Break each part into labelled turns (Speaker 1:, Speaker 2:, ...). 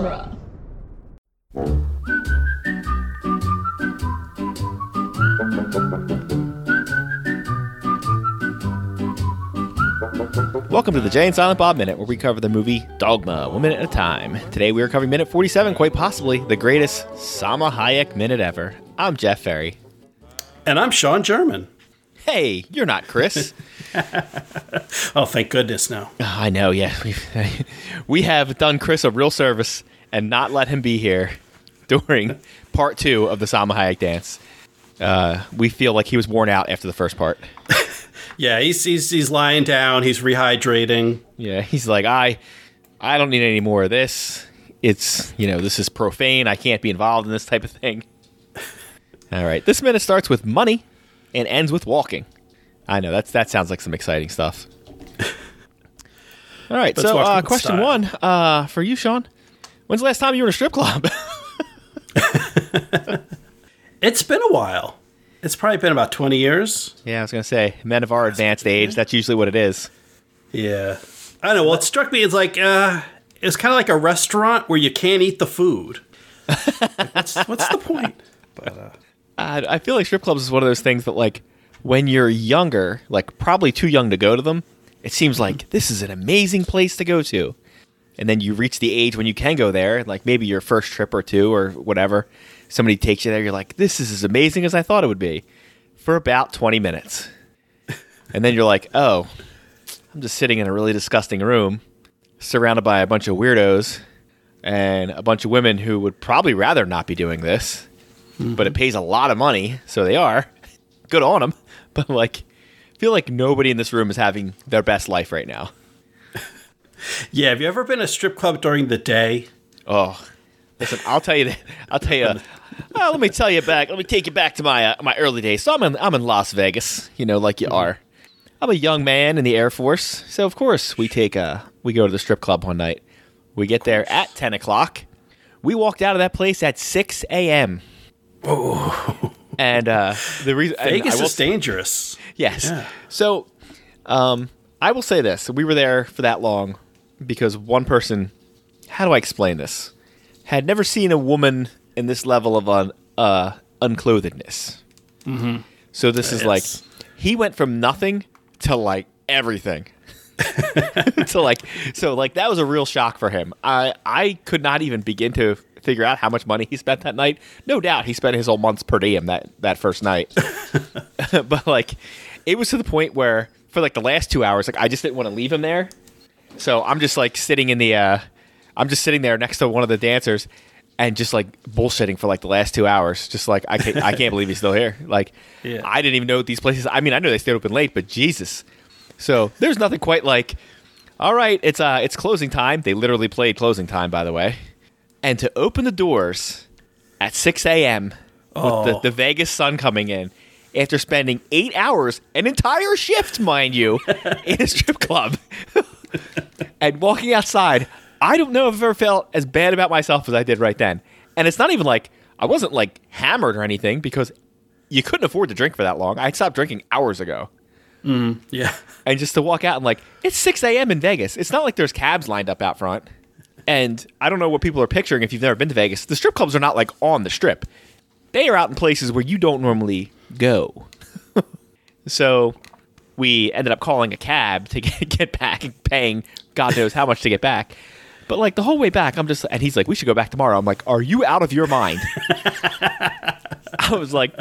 Speaker 1: genre.
Speaker 2: Welcome to the Jay and Silent Bob Minute, where we cover the movie Dogma, one minute at a time. Today we are covering minute 47, quite possibly the greatest Salma Hayek minute ever. I'm Jeff Ferry.
Speaker 3: And I'm Sean German.
Speaker 2: Hey, you're not Chris.
Speaker 3: Oh, thank goodness no.
Speaker 2: Oh, I know, yeah. We've, we have done Chris a real service and not let him be here during part two of the Salma Hayek dance. Uh, we feel like he was worn out after the first part.
Speaker 3: Yeah, he's, he's he's lying down. He's rehydrating.
Speaker 2: Yeah, he's like, I, I don't need any more of this. It's you know, this is profane. I can't be involved in this type of thing. All right, this minute starts with money and ends with walking. I know that's that sounds like some exciting stuff. All right,
Speaker 3: Let's
Speaker 2: so uh, question
Speaker 3: style.
Speaker 2: one uh, for you, Sean. When's the last time you were in a strip club?
Speaker 3: It's been a while. It's probably been about 20 years.
Speaker 2: yeah, I was gonna say men of our advanced age. That's usually what it is.
Speaker 3: Yeah. I don't know. Well, it struck me as like, uh, it's kind of like a restaurant where you can't eat the food. Like, what's, what's the point? But, uh,
Speaker 2: I, I feel like strip clubs is one of those things that like when you're younger, like probably too young to go to them, it seems like this is an amazing place to go to. And then you reach the age when you can go there, like maybe your first trip or two or whatever. Somebody takes you there, you're like, this is as amazing as I thought it would be for about 20 minutes. And then you're like, oh, I'm just sitting in a really disgusting room surrounded by a bunch of weirdos and a bunch of women who would probably rather not be doing this mm-hmm. but it pays a lot of money, so they are. Good on them. But like, I feel like nobody in this room is having their best life right now.
Speaker 3: Yeah. Have you ever been a strip club during the day?
Speaker 2: Oh, listen, I'll tell you. that- I'll tell you. Uh, let me tell you back. Let me take you back to my uh, my early days. So I'm in I'm in Las Vegas. You know, like you are. I'm a young man in the Air Force, so of course we take a we go to the strip club one night. We get there at ten o'clock. We walked out of that place at six a.m. And uh, the reason
Speaker 3: Vegas is dangerous.
Speaker 2: Yes.
Speaker 3: Yeah.
Speaker 2: So, um, I will say this: we were there for that long because one person. How do I explain this? Had never seen a woman in this level of un, uh, unclothedness. Mm-hmm. So this is like he went from nothing to like everything. to like so like that was a real shock for him. I I could not even begin to figure out how much money he spent that night. No doubt he spent his whole month's per diem that that first night. but like it was to the point where for like the last two hours like i just didn't want to leave him there so i'm just like sitting in the uh i'm just sitting there next to one of the dancers and just like bullshitting for like the last two hours. Just like i can't i can't believe he's still here. Like
Speaker 3: Yeah.
Speaker 2: i didn't even know these places i mean i know they stayed open late but jesus. So there's nothing quite like all right it's uh it's closing time. They literally played closing time by the way. And to open the doors at 6 a.m with the,
Speaker 3: Oh.
Speaker 2: the Vegas sun coming in after spending eight hours, an entire shift, mind you, in a strip club, and walking outside. I don't know if I've ever felt as bad about myself as I did right then. And it's not even like I wasn't like hammered or anything because you couldn't afford to drink for that long. I stopped drinking hours ago.
Speaker 3: Mm, yeah.
Speaker 2: And just to walk out and like, it's 6 a.m. in Vegas. It's not like there's cabs lined up out front. And I don't know what people are picturing if you've never been to Vegas. The strip clubs are not like on the strip, they are out in places where you don't normally go. so we ended up calling a cab to get, get back and paying God knows how much to get back. But like the whole way back, I'm just, and he's like, we should go back tomorrow. I'm like, are you out of your mind? I was like,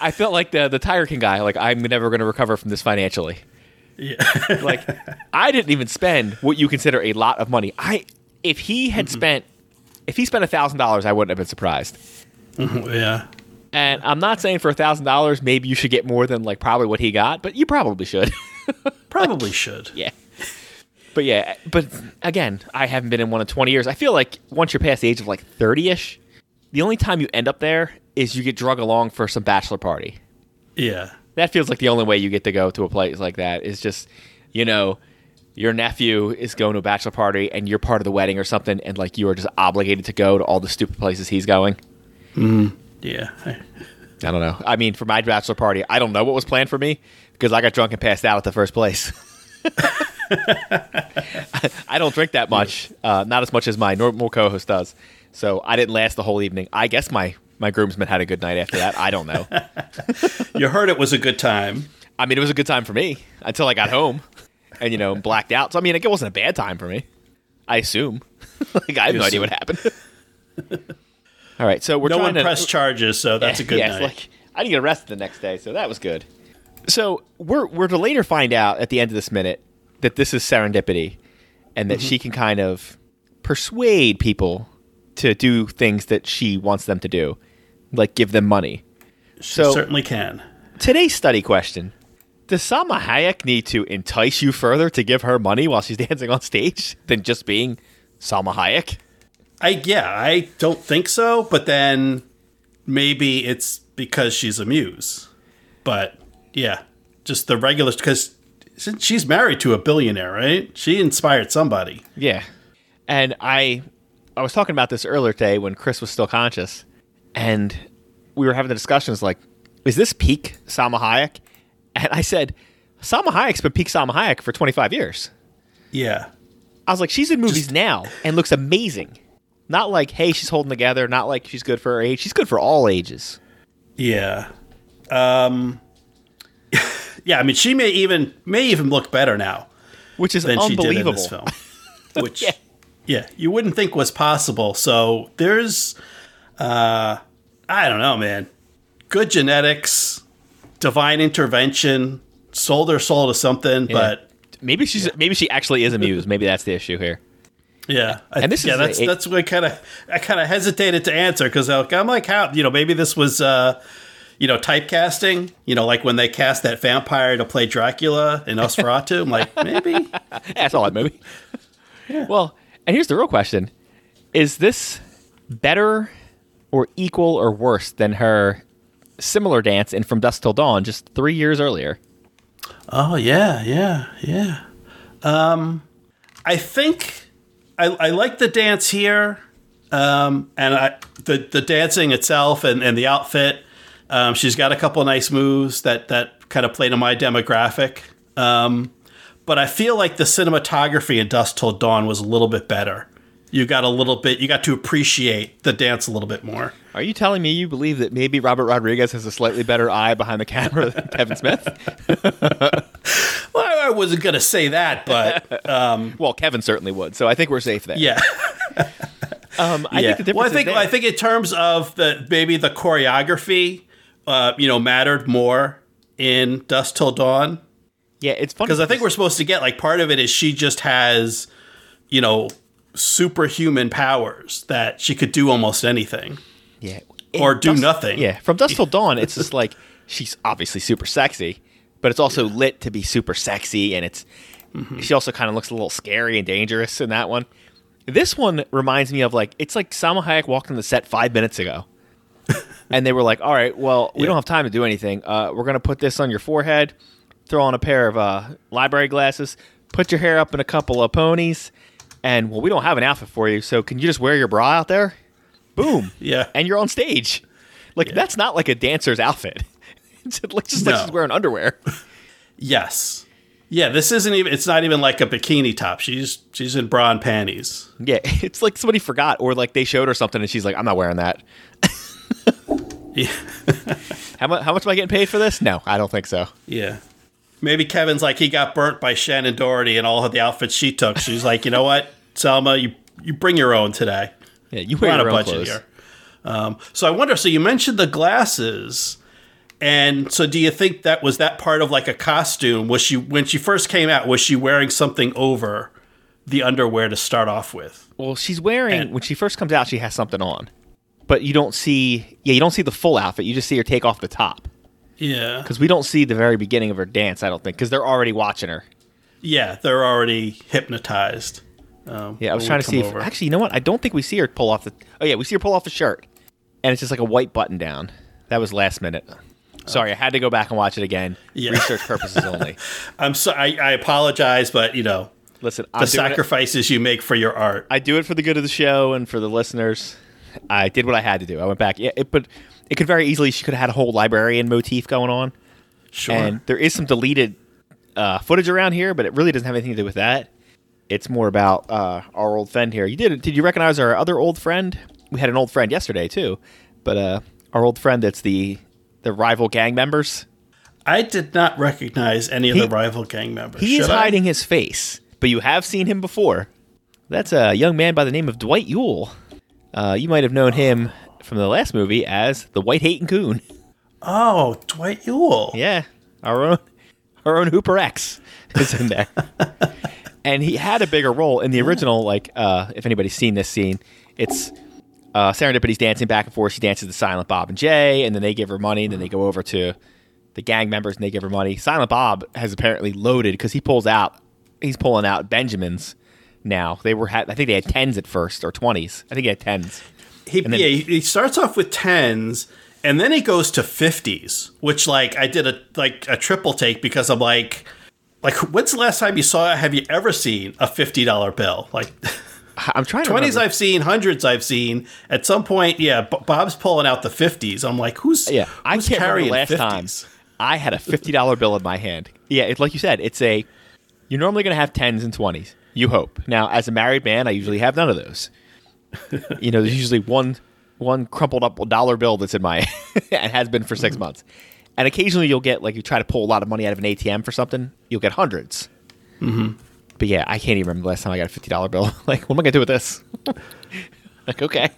Speaker 2: I felt like the the Tiger King guy. Like I'm never going to recover from this financially.
Speaker 3: Yeah.
Speaker 2: Like I didn't even spend what you consider a lot of money. I if he had mm-hmm. spent if he spent a thousand dollars, I wouldn't have been surprised. Mm-hmm.
Speaker 3: yeah.
Speaker 2: And I'm not saying for a thousand dollars, maybe you should get more than like probably what he got, but you probably should.
Speaker 3: Probably should.
Speaker 2: yeah. But yeah, but again, I haven't been in one in 20 years. I feel like once you're past the age of like 30 ish, the only time you end up there is you get drug along for some bachelor party.
Speaker 3: Yeah.
Speaker 2: that feels like the only way you get to go to a place like that is just you know your nephew is going to a bachelor party and you're part of the wedding or something and like you are just obligated to go to all the stupid places he's going mm-hmm.
Speaker 3: Yeah.
Speaker 2: i don't know i mean for my bachelor party i don't know what was planned for me because i got drunk and passed out at the first place I don't drink that much, uh, not as much as my normal co-host does. So I didn't last the whole evening. I guess my my groomsmen had a good night after that. I don't know.
Speaker 3: You heard it was a good time.
Speaker 2: I mean, it was a good time for me until I got home and you know blacked out. So I mean, it wasn't a bad time for me. I assume. like I have no idea what happened. All right, so we're
Speaker 3: No
Speaker 2: trying
Speaker 3: one
Speaker 2: to
Speaker 3: pressed charges, so that's a good
Speaker 2: yeah,
Speaker 3: night.
Speaker 2: like I didn't get arrested the next day, so that was good. So we're we're to later find out at the end of this minute that this is serendipity, and that mm-hmm. she can kind of persuade people to do things that she wants them to do, like give them money. So
Speaker 3: Certainly can.
Speaker 2: today's study question: Does Salma Hayek need to entice you further to give her money while she's dancing on stage than just being Salma Hayek?
Speaker 3: I yeah, I don't think so, but then maybe it's because she's a muse. But yeah, just the regular because she's married to a billionaire, right? She inspired somebody.
Speaker 2: Yeah. And I I was talking about this earlier today when Chris was still conscious and we were having the discussions like, is this peak Salma Hayek? And I said, Salma Hayek's been peak Salma Hayek for 25 years.
Speaker 3: Yeah.
Speaker 2: I was like, she's in movies now and looks amazing. Not like, hey, she's holding together. Not like she's good for her age. She's good for all ages.
Speaker 3: Yeah. Um Yeah, I mean she may even may even look better now
Speaker 2: Which is
Speaker 3: than she did in
Speaker 2: unbelievable.
Speaker 3: this film. Which
Speaker 2: Yeah.
Speaker 3: yeah, you wouldn't think was possible. So there's uh I don't know, man. Good genetics, divine intervention, sold her soul to something, but
Speaker 2: Maybe she's maybe she actually is a muse. Maybe that's the issue here.
Speaker 3: Yeah,
Speaker 2: And this
Speaker 3: yeah,
Speaker 2: is
Speaker 3: that's
Speaker 2: a-
Speaker 3: that's what kind of I kind of hesitated to answer because I'm like, how you know, maybe this was uh, you know typecasting, you know, like when they cast that vampire to play Dracula in Nosferatu. I'm like, maybe
Speaker 2: That's all that movie. Well, and here's the real question: Is this better, or equal, or worse than her similar dance in From Dusk Till Dawn just three years earlier?
Speaker 3: Oh yeah, yeah, yeah. Um, I think I, I like the dance here, um, and I the the dancing itself and, and the outfit. Um, she's got a couple nice moves that that kind of play to my demographic. Um, but I feel like the cinematography in Dusk Till Dawn was a little bit better. You got a little bit. You got to appreciate the dance a little bit more.
Speaker 2: Are you telling me you believe that maybe Robert Rodriguez has a slightly better eye behind the camera than Kevin Smith?
Speaker 3: Wasn't gonna say that, but
Speaker 2: Well, Kevin certainly would. So I think we're safe there.
Speaker 3: yeah.
Speaker 2: Um, I
Speaker 3: yeah.
Speaker 2: think the
Speaker 3: well, I think. I think in terms of the maybe the choreography, uh, you know, mattered more in Dusk Till Dawn
Speaker 2: yeah, it's funny
Speaker 3: because I think we're supposed to get like part of it is she just has, you know, superhuman powers that she could do almost anything.
Speaker 2: yeah,
Speaker 3: or do nothing.
Speaker 2: Yeah, from Dusk Till Dawn, it's just like she's obviously super sexy, but it's also lit to be super sexy, and it's
Speaker 3: Mm-hmm.
Speaker 2: she also kind of looks a little scary and dangerous in that one. This one reminds me of like it's like Salma Hayek walked on the set five minutes ago, and they were like, "All right, well, we
Speaker 3: Yeah.
Speaker 2: don't have time to do anything. Uh, we're gonna put this on your forehead, throw on a pair of uh, library glasses, put your hair up in a couple of ponies, and well, we don't have an outfit for you, so can you just wear your bra out there? Boom,
Speaker 3: Yeah.
Speaker 2: and you're on stage. Like that's not like a dancer's outfit. It's like- just like she's wearing underwear.
Speaker 3: Yes. Yeah, this isn't even it's not even like a bikini top. She's she's in bra and panties.
Speaker 2: Yeah, it's like somebody forgot, or like they showed her something, and she's like, "I'm not wearing that."
Speaker 3: Yeah.
Speaker 2: How much? How much am I getting paid for this? No, I don't think so.
Speaker 3: Yeah. Maybe Kevin's like he got burnt by Shannen Doherty and all of the outfits she took. She's like, you know what, Selma, you you bring your own today.
Speaker 2: Yeah, you
Speaker 3: We're
Speaker 2: wear
Speaker 3: on a
Speaker 2: own
Speaker 3: budget
Speaker 2: clothes.
Speaker 3: here. Um, so I wonder. So you mentioned the glasses, and so do you think that was that part of like a costume? Was she when she first came out? Was she wearing something over the underwear to start off with?
Speaker 2: Well, she's wearing
Speaker 3: And-
Speaker 2: when she first comes out, she has something on, but you don't see. Yeah, you don't see the full outfit. You just see her take off the top
Speaker 3: Yeah,
Speaker 2: because we don't see the very beginning of her dance. I don't think because they're already watching her.
Speaker 3: yeah, they're already hypnotized. Um,
Speaker 2: Yeah, I was trying to see if actually, you know what? I don't think we see her pull off the. Oh yeah, we see her pull off the shirt, and it's just like a white button down. That was last minute. Sorry, I had to go back and watch it again.
Speaker 3: Yeah.
Speaker 2: Research purposes only.
Speaker 3: I'm so I, I apologize, but you know
Speaker 2: Listen,
Speaker 3: the
Speaker 2: I'm doing it-
Speaker 3: sacrifices you make for your art.
Speaker 2: I do it for the good of the show and for the listeners. I did what I had to do. I went back. Yeah, it, but it could very easily. She could have had a whole librarian motif going on,
Speaker 3: Sure.
Speaker 2: and there is some deleted uh, footage around here, but it really doesn't have anything to do with that. It's more about uh, our old friend here. You did did you recognize our other old friend? We had an old friend yesterday too, but uh, our old friend that's the the rival gang members.
Speaker 3: I did not recognize any of
Speaker 2: He-
Speaker 3: the rival gang members.
Speaker 2: He is
Speaker 3: I?
Speaker 2: hiding his face, but you have seen him before. That's a young man by the name of Dwight Ewell. Uh, you might have known him from the last movie as the White Hating Coon.
Speaker 3: Oh, Dwight Ewell.
Speaker 2: Yeah, our own, our own Hooper X is in there, and he had a bigger role in the original. Like, uh, if anybody's seen this scene, it's uh, Serendipity's dancing back and forth. She dances to Silent Bob and Jay, and then they give her money, and then they go over to the gang members and they give her money. Silent Bob has apparently loaded because he pulls out, he's pulling out Benjamins now. They were, I think they had tens at first or twenties. I think he had tens.
Speaker 3: He,
Speaker 2: then-
Speaker 3: yeah, he, starts off with tens, and then he goes to fifties, which like I did a like a triple take because I'm like, like when's the last time you saw? Have you ever seen a fifty dollar bill? Like
Speaker 2: I'm trying to
Speaker 3: twenties. I've seen hundreds, I've seen. At some point, yeah, Bob's pulling out the fifties. I'm like, who's
Speaker 2: Yeah, I
Speaker 3: who's
Speaker 2: can't
Speaker 3: carrying
Speaker 2: the last
Speaker 3: 50s?
Speaker 2: time I had a fifty dollar bill in my hand. Yeah, it's like you said, it's a. You're normally going to have tens and twenties. You hope. Now, as a married man, I usually have none of those. you know, there's usually one one crumpled up dollar bill that's in my and has been for
Speaker 3: Mm-hmm.
Speaker 2: six months. And occasionally, you'll get like you try to pull a lot of money out of an ATM for something, you'll get 100s
Speaker 3: Mm-hmm.
Speaker 2: But yeah, I can't even remember the last time I got a fifty dollar bill. like, what am I going to do with this? like, okay.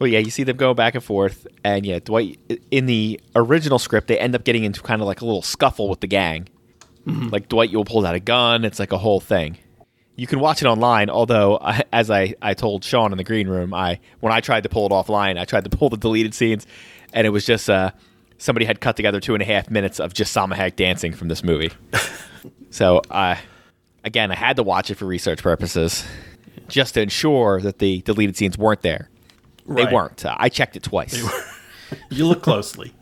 Speaker 2: Well, yeah, you see them go back and forth, and yeah, Dwight in the original script they end up getting into kind of like a little scuffle with the gang. Like Dwight Ewell pull out a gun. It's like a whole thing. You can watch it online. Although, I, as I, I told Sean in the green room, I when I tried to pull it offline, I tried to pull the deleted scenes, and it was just uh, somebody had cut together two and a half minutes of just Salma Hayek dancing from this movie. so, uh, again, I had to watch it for research purposes, just to ensure that the deleted scenes weren't there. They weren't. Uh, I checked it twice.
Speaker 3: You look closely.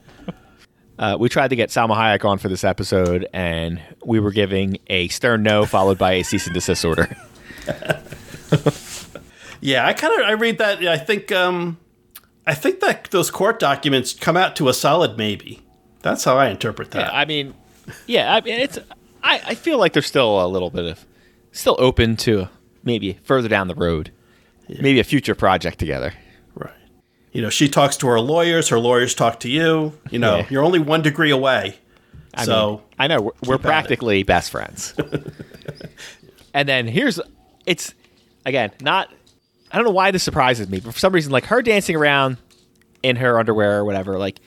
Speaker 2: Uh, we tried to get Salma Hayek on for this episode, and we were giving a stern no, followed by a cease and desist order.
Speaker 3: Yeah, I kind of I read that. I think um, I think that those court documents come out to a solid maybe. That's how I interpret that.
Speaker 2: I mean, yeah, I mean, it's. I, I feel like there's still a little bit of, still open to maybe further down the road, maybe a future project together.
Speaker 3: right. You know, she talks to her lawyers. Her lawyers talk to you. You know,
Speaker 2: Yeah.
Speaker 3: you're only one degree away.
Speaker 2: I
Speaker 3: so
Speaker 2: mean, I know we're, we're
Speaker 3: at it.
Speaker 2: practically best friends. and then here's it's again not I don't know why this surprises me, but for some reason like her dancing around in her underwear or whatever like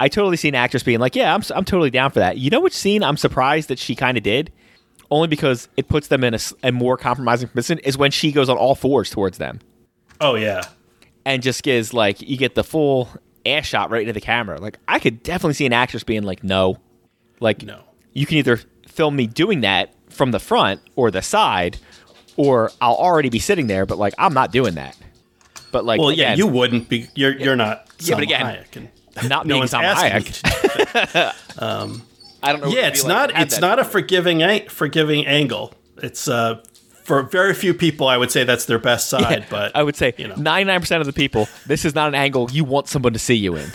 Speaker 2: I totally see an actress being like, "Yeah, I'm I'm totally down for that." You know which scene I'm surprised that she kind of did? Only because it puts them in a more compromising position is when she goes on all fours towards them
Speaker 3: oh yeah,
Speaker 2: and just gives like you get the full ass shot right into the camera. Like I could definitely see an actress being like, "No." Like
Speaker 3: no.
Speaker 2: you can either film me doing that from the front or the side, or I'll already be sitting there, but like I'm not doing that. But like,
Speaker 3: Well, yeah, you wouldn't be. You're you're not.
Speaker 2: Yeah, but again,
Speaker 3: Hayek, and
Speaker 2: not
Speaker 3: no
Speaker 2: being
Speaker 3: one's
Speaker 2: Salma
Speaker 3: asking
Speaker 2: Hayek.
Speaker 3: you.
Speaker 2: I don't know.
Speaker 3: yeah, it's
Speaker 2: be like
Speaker 3: not. It's not a forgiving a- forgiving angle. It's uh for very few people. I would say that's their best side. but
Speaker 2: I would say 99% of the people, this is not an angle you want someone to see you in.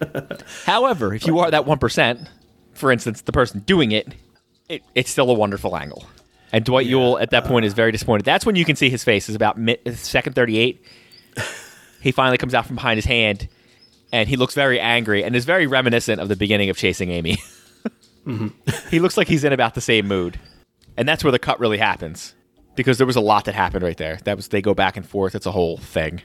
Speaker 2: However, if you are that 1%, for instance, the person doing it, it it's still a wonderful angle. And Dwight Ewell at that point is very disappointed. That's when you can see his face is about mid, second 38. he finally comes out from behind his hand and he looks very angry and is very reminiscent of the beginning of Chasing Amy. He looks like he's in about the same mood. And that's where the cut really happens because there was a lot that happened right there. That was they go back and forth. It's a whole thing.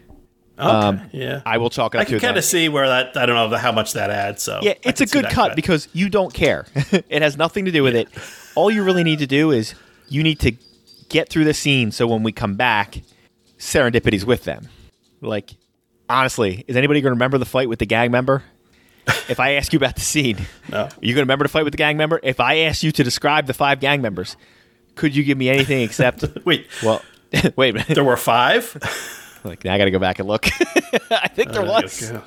Speaker 3: okay, yeah,
Speaker 2: um, I will chalk it up
Speaker 3: I can kind of see where that. I don't know how much that adds. So
Speaker 2: Yeah, it's a good
Speaker 3: that
Speaker 2: cut because you don't care. it has nothing to do with it. All you really need to do is you need to get through the scene so when we come back, Serendipity's with them. Like, honestly, is anybody going to remember the fight with the gang member? if I ask you about the scene,
Speaker 3: No.
Speaker 2: are you going to remember the fight with the gang member? If I ask you to describe the five gang members, could you give me anything except,
Speaker 3: Wait,
Speaker 2: well, wait a minute.
Speaker 3: there were five.
Speaker 2: Like, now I got to go back and look. I think there uh, was. All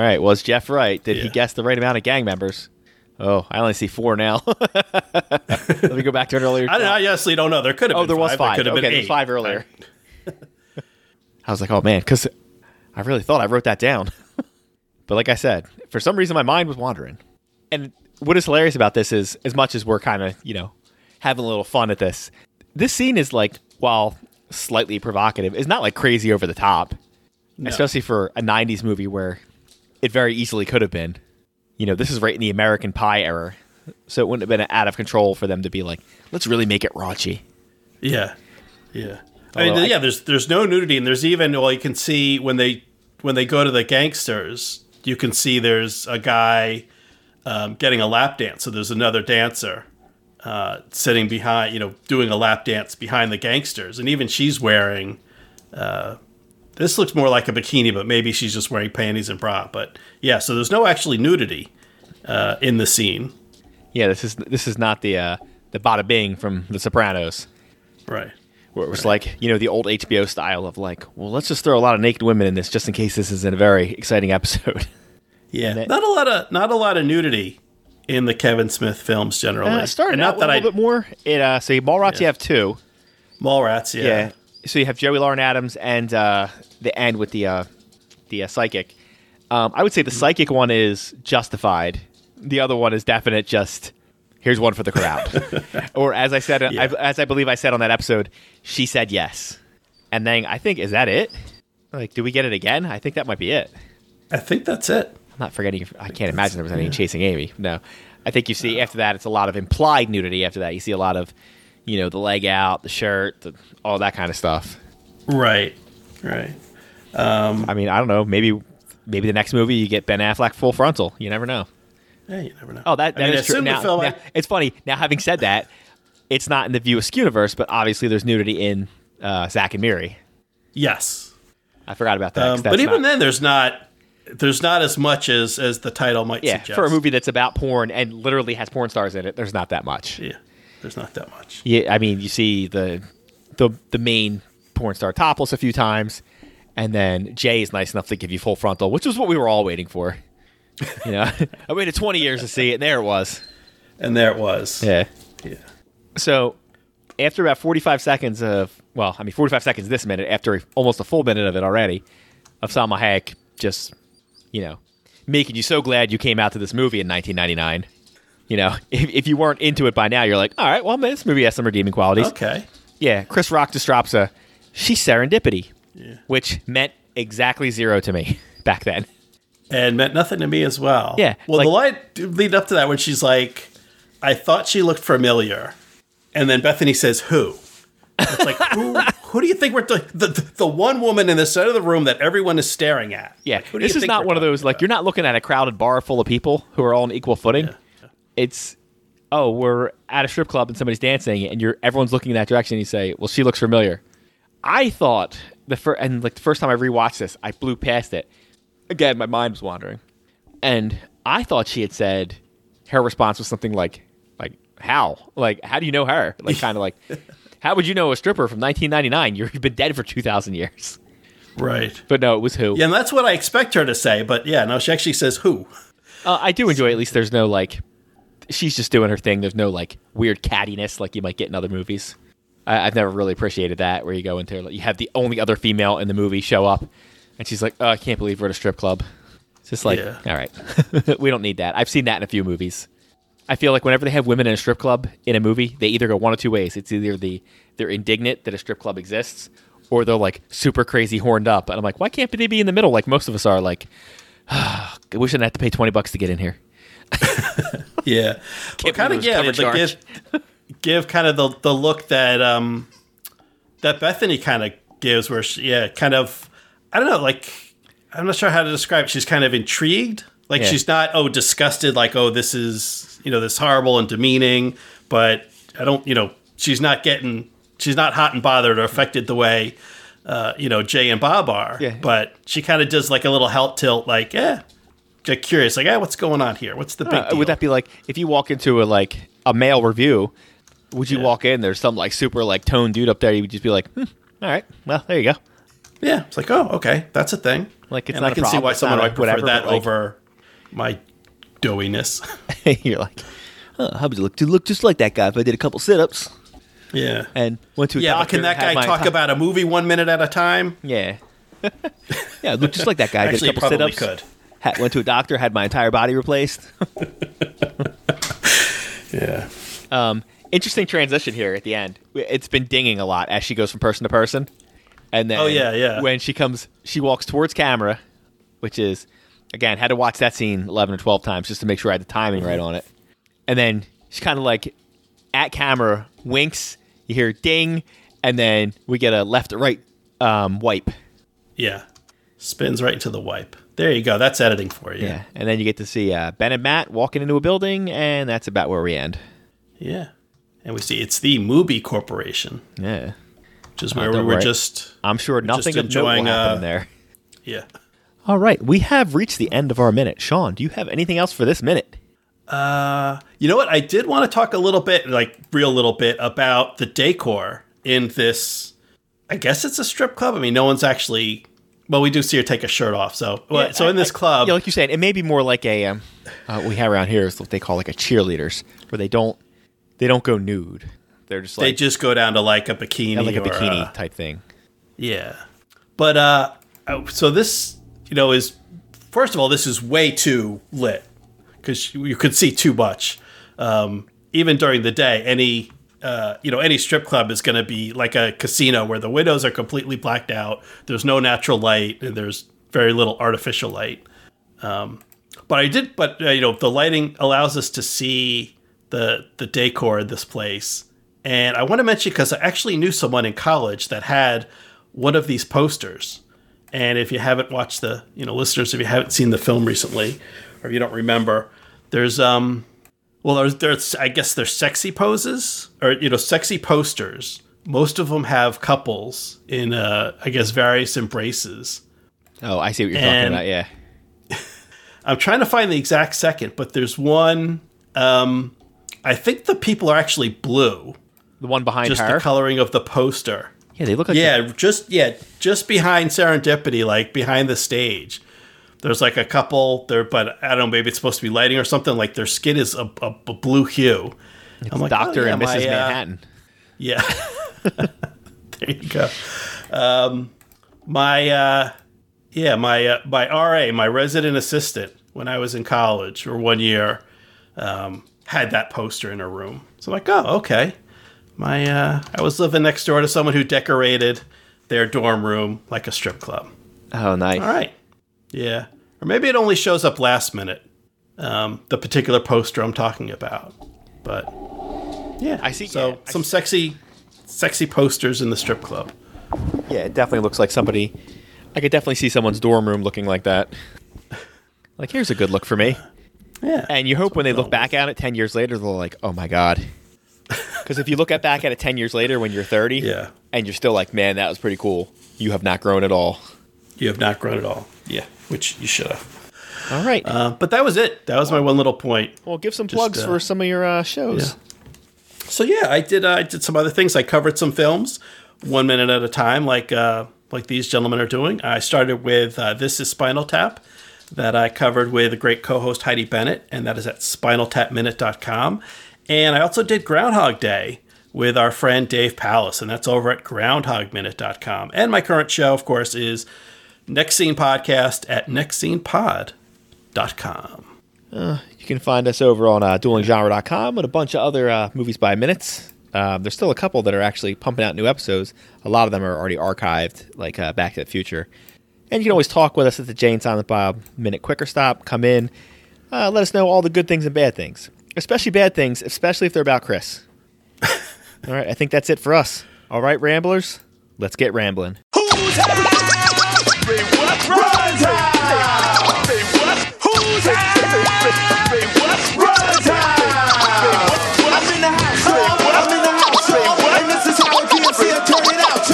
Speaker 2: right. Was Jeff right? Did he guess the right amount of gang members? Oh, I only see four now. Let me go back to an earlier.
Speaker 3: I, don't, I honestly don't know. There could have.
Speaker 2: oh,
Speaker 3: been
Speaker 2: there was
Speaker 3: five.
Speaker 2: five.
Speaker 3: There could have
Speaker 2: okay,
Speaker 3: been
Speaker 2: there was five earlier. I was like, oh man, because I really thought I wrote that down. but like I said, for some reason my mind was wandering. And what is hilarious about this is, as much as we're kind of you know having a little fun at this, this scene is like, while slightly provocative, is not like crazy over the top, especially for a '90s movie where it very easily could have been. You know, this is right in the American Pie era, so it wouldn't have been out of control for them to be like, let's really make it raunchy.
Speaker 3: Yeah, yeah. I mean,
Speaker 2: I-
Speaker 3: yeah. There's there's no nudity, and there's even well, you can see when they when they go to the gangsters, you can see there's a guy um, getting a lap dance. So there's another dancer uh, sitting behind, you know, doing a lap dance behind the gangsters, and even she's wearing. Uh, this looks more like a bikini, but maybe she's just wearing panties and bra. But yeah, so there's no actually nudity uh, in the scene.
Speaker 2: Yeah, this is this is not the uh, the Bada Bing from The Sopranos.
Speaker 3: Right.
Speaker 2: Where it was like you know the old HBO style of like, well, let's just throw a lot of naked women in this just in case this is in a very exciting episode.
Speaker 3: Yeah,
Speaker 2: it-
Speaker 3: not a lot of not a lot of nudity in the Kevin Smith films generally.
Speaker 2: Uh, starting
Speaker 3: And
Speaker 2: out with a little bit more. It uh, so Mallrats you have two.
Speaker 3: Mallrats, yeah.
Speaker 2: Yeah. So you have Joey Lauren Adams and uh, the end with the uh, the uh, psychic. Um, I would say the psychic one is justified. The other one is definite. Just here's one for the crowd. or as I said,
Speaker 3: Yeah.
Speaker 2: I, as I believe I said on that episode, she said yes, and then I think is that it? Like, do we get it again? I think that might be it.
Speaker 3: I think that's it.
Speaker 2: I'm not forgetting. I can't imagine there was any chasing Amy. No, I think you see after that, it's a lot of implied nudity. After that, you see a lot of, you know, the leg out, the shirt, the, all that kind of stuff.
Speaker 3: Right, right.
Speaker 2: Um, I mean, I don't know. Maybe, maybe the next movie you get Ben Affleck full frontal. You never know.
Speaker 3: Yeah, you never know.
Speaker 2: Oh, that,
Speaker 3: I mean,
Speaker 2: is true.
Speaker 3: the
Speaker 2: Now,
Speaker 3: film-
Speaker 2: it's funny. Now, having said that, it's not in the View Askew universe, but obviously there's nudity in uh, Zack and Miri.
Speaker 3: yes,
Speaker 2: I forgot about that.
Speaker 3: um, but even
Speaker 2: not-
Speaker 3: then, there's not there's not as much as as the title might
Speaker 2: yeah,
Speaker 3: suggest.
Speaker 2: for a movie that's about porn and literally has porn stars in it, there's not that much.
Speaker 3: Yeah, there's not that much.
Speaker 2: Yeah, I mean, you see the the the main porn star topless a few times, and then Jay is nice enough to give you full frontal, which is what we were all waiting for. You know, I waited 20 years to see it, and there it was.
Speaker 3: And there it was.
Speaker 2: Yeah.
Speaker 3: Yeah.
Speaker 2: So after about 45 seconds of, well, I mean, 45 seconds this minute, after almost a full minute of it already, of Salma Hayek just, you know, making you so glad you came out to this movie in 1999. You know, if, if you weren't into it by now, you're like, all right, well, this movie has some redeeming qualities.
Speaker 3: Okay.
Speaker 2: Yeah, Chris Rock just drops a, she's serendipity, which meant exactly zero to me back then.
Speaker 3: And meant nothing to me as well.
Speaker 2: Yeah,
Speaker 3: Well,
Speaker 2: like-
Speaker 3: the line lead up to that when she's like, "I thought she looked familiar," and then Bethany says, "Who?" It's like who? Who do you think we're the, the the one woman in the center of the room that everyone is staring at?
Speaker 2: Yeah,
Speaker 3: Like, who do you
Speaker 2: this is not one of those like you're not looking at a crowded bar full of people who are all on equal footing. It's oh, we're at a strip club and somebody's dancing, and you're everyone's looking in that direction. And you say, "Well, she looks familiar." I thought the first and like the first time I rewatched this, I blew past it. Again, my mind was wandering, and I thought she had said her response was something like, "Like how? Like how do you know her? Like kind of like." How would you know a stripper from 1999? You've been dead for 2,000 years.
Speaker 3: right.
Speaker 2: But no, it was who.
Speaker 3: Yeah, and that's what I expect her to say. But yeah, no, she actually says who.
Speaker 2: Uh, I do enjoy at least there's no like she's just doing her thing. There's no like weird cattiness like you might get in other movies. I, I've never really appreciated that where you go into like, you have the only other female in the movie show up and she's like, "Oh, I can't believe we're at a strip club." It's just like,
Speaker 3: Yeah.
Speaker 2: all right, we don't need that. I've seen that in a few movies. I feel like whenever they have women in a strip club in a movie, they either go one of two ways. It's either the they're indignant that a strip club exists, or they're like super crazy horned up. And I'm like, why can't they be in the middle like most of us are? Like, I wish I didn't have to pay twenty bucks to get in here.
Speaker 3: Yeah, well, kind of yeah,
Speaker 2: cover
Speaker 3: to give give kind of the the look that um that Bethany kind of gives, where she, yeah, kind of I don't know, like I'm not sure how to describe. it. She's kind of intrigued, like
Speaker 2: Yeah.
Speaker 3: she's not oh disgusted, like oh this is you know this horrible and demeaning, but I don't you know she's not getting she's not hot and bothered or affected the way. Uh, you know, Jay and Bob are,
Speaker 2: Yeah.
Speaker 3: but she kind of does like a little help tilt, like, yeah, just curious, like, yeah, what's going on here? What's the big
Speaker 2: Uh,
Speaker 3: deal?
Speaker 2: would that be like if you walk into a like a male review? Would you walk in? There's some like super like toned dude up there. You would just be like, hmm, all right, well there you go.
Speaker 3: Yeah, it's like, oh, okay, that's a thing.
Speaker 2: Like, it's
Speaker 3: and
Speaker 2: not
Speaker 3: I can see why someone might prefer that
Speaker 2: like-
Speaker 3: over my doughiness.
Speaker 2: You're like, oh, how would you look? To look just like that guy if I did a couple sit ups
Speaker 3: yeah,
Speaker 2: and went to a
Speaker 3: yeah.
Speaker 2: Doctor
Speaker 3: can that guy talk
Speaker 2: top-
Speaker 3: about a movie one minute at a time?
Speaker 2: Yeah, yeah, look just like that guy.
Speaker 3: Actually,
Speaker 2: did a couple
Speaker 3: probably
Speaker 2: sit ups.
Speaker 3: could.
Speaker 2: Ha- went to a doctor, had my entire body replaced.
Speaker 3: Yeah.
Speaker 2: Um, interesting transition here at the end. It's been dinging a lot as she goes from person to person, and then
Speaker 3: Oh, yeah, yeah.
Speaker 2: when she comes, she walks towards camera, which is again had to watch that scene eleven or twelve times just to make sure I had the timing right on it, and then she's kind of like at camera winks. You hear ding, and then we get a left to right um, wipe.
Speaker 3: Yeah. Spins right into the wipe. There you go. That's editing for you.
Speaker 2: Yeah, and then you get to see uh, Ben and Matt walking into a building, and that's about where we end.
Speaker 3: Yeah. And we see it's the Mooby Corporation,
Speaker 2: Yeah,
Speaker 3: which is where we
Speaker 2: don't
Speaker 3: were
Speaker 2: worry.
Speaker 3: just.
Speaker 2: I'm sure nothing of note will happen
Speaker 3: uh,
Speaker 2: there.
Speaker 3: Yeah.
Speaker 2: All right, we have reached the end of our minute. Sean, do you have anything else for this minute?
Speaker 3: Uh, you know what? I did want to talk a little bit, like real little bit, about the decor in this. I guess it's a strip club. I mean, no one's actually. Well, we do see her take a shirt off. So, well,
Speaker 2: Yeah,
Speaker 3: so
Speaker 2: I-
Speaker 3: in this
Speaker 2: I-
Speaker 3: club,
Speaker 2: yeah, like you said, it may be more like a um, uh, we have around here is what they call like a cheerleaders, where they don't they don't go nude. They're just
Speaker 3: they just go down to like a bikini,
Speaker 2: yeah, like a
Speaker 3: or,
Speaker 2: bikini
Speaker 3: uh,
Speaker 2: type thing.
Speaker 3: Yeah. But uh oh, so this, you know, is first of all this is way too lit cuz you could see too much. Um even during the day any uh, you know, any strip club is going to be like a casino where the windows are completely blacked out. There's no natural light, and there's very little artificial light. Um, but I did, but uh, you know, the lighting allows us to see the the decor of this place. And I want to mention because I actually knew someone in college that had one of these posters. And if you haven't watched the, you know, listeners, if you haven't seen the film recently, or if you don't remember, there's um, well, there's there's I guess there's sexy poses or you know sexy posters. Most of them have couples in uh, I guess various embraces.
Speaker 2: Oh, I see what you're
Speaker 3: And-
Speaker 2: talking about. Yeah,
Speaker 3: I'm trying to find the exact second, but there's one. Um, I think the people are actually blue,
Speaker 2: the one behind
Speaker 3: just
Speaker 2: her.
Speaker 3: the coloring of the poster.
Speaker 2: yeah, they look like
Speaker 3: Yeah, just yeah, just behind Serendipity, like behind the stage. There's like a couple there, but I don't know. Maybe it's supposed to be lighting or something. Like their skin is a, a, a blue hue. I'm like,
Speaker 2: Doctor
Speaker 3: oh, yeah,
Speaker 2: and Mrs.
Speaker 3: my, uh,
Speaker 2: Manhattan.
Speaker 3: Yeah. there you go. Um, my uh, yeah, my uh, my RA, my resident assistant, when I was in college or one year, um, had that poster in her room. So I'm like, oh, okay. My uh, I was living next door to someone who decorated their dorm room like a strip club.
Speaker 2: Oh, nice.
Speaker 3: All right. Yeah. Or maybe it only shows up last minute. Um, the particular poster I'm talking about. But yeah.
Speaker 2: I see-
Speaker 3: So
Speaker 2: yeah, I
Speaker 3: some
Speaker 2: see-
Speaker 3: sexy sexy posters in the strip club.
Speaker 2: Yeah, it definitely looks like somebody. I could definitely see someone's dorm room looking like that. Like, here's a good look for me.
Speaker 3: Yeah.
Speaker 2: And you hope when they look back at it 10 years later, they're like, oh my God. Because if you look at back at it 10 years later when you're 30
Speaker 3: Yeah.
Speaker 2: and you're still like, man, that was pretty cool, you have not grown at all.
Speaker 3: You have not grown at all. Yeah. Which you should have.
Speaker 2: All right.
Speaker 3: Uh, but that was it. That was my one little point.
Speaker 2: well, give some
Speaker 3: just,
Speaker 2: plugs
Speaker 3: uh,
Speaker 2: for some of your uh, shows.
Speaker 3: Yeah. So yeah, I did. Uh, I did some other things. I covered some films, one minute at a time, like uh, like these gentlemen are doing. I started with uh, "This Is Spinal Tap," that I covered with a great co-host Heidi Bennett, and that is at SpinalTapMinute.com. And I also did Groundhog Day with our friend Dave Pallas, and that's over at GroundhogMinute.com. And my current show, of course, is Next Scene Podcast at NextScenePod.com.
Speaker 2: You can find us over on uh, duelinggenre.com with a bunch of other uh, movies by minutes. Um, there's still a couple that are actually pumping out new episodes. A lot of them are already archived, like uh, Back to the Future. And you can always talk with us at the Jay and Silent Bob Minute Quicker Stop. Come in, uh, let us know all the good things and bad things, especially bad things, especially if they're about Chris. all right, I think that's it for us. All right, Ramblers, let's get rambling.
Speaker 1: Who's house? Say what? Run time. Say what? Who's house? Say what? Run time. I'm in the house. I'm in the house. And this is how a DMC turn it out.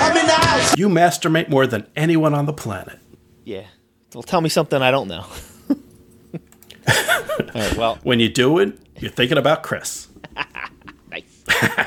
Speaker 1: I'm in the house.
Speaker 3: You masturbate more than anyone on the planet.
Speaker 2: Yeah. Well, tell me something I don't know. right, well,
Speaker 3: When you do it, you're thinking about Chris.
Speaker 2: nice.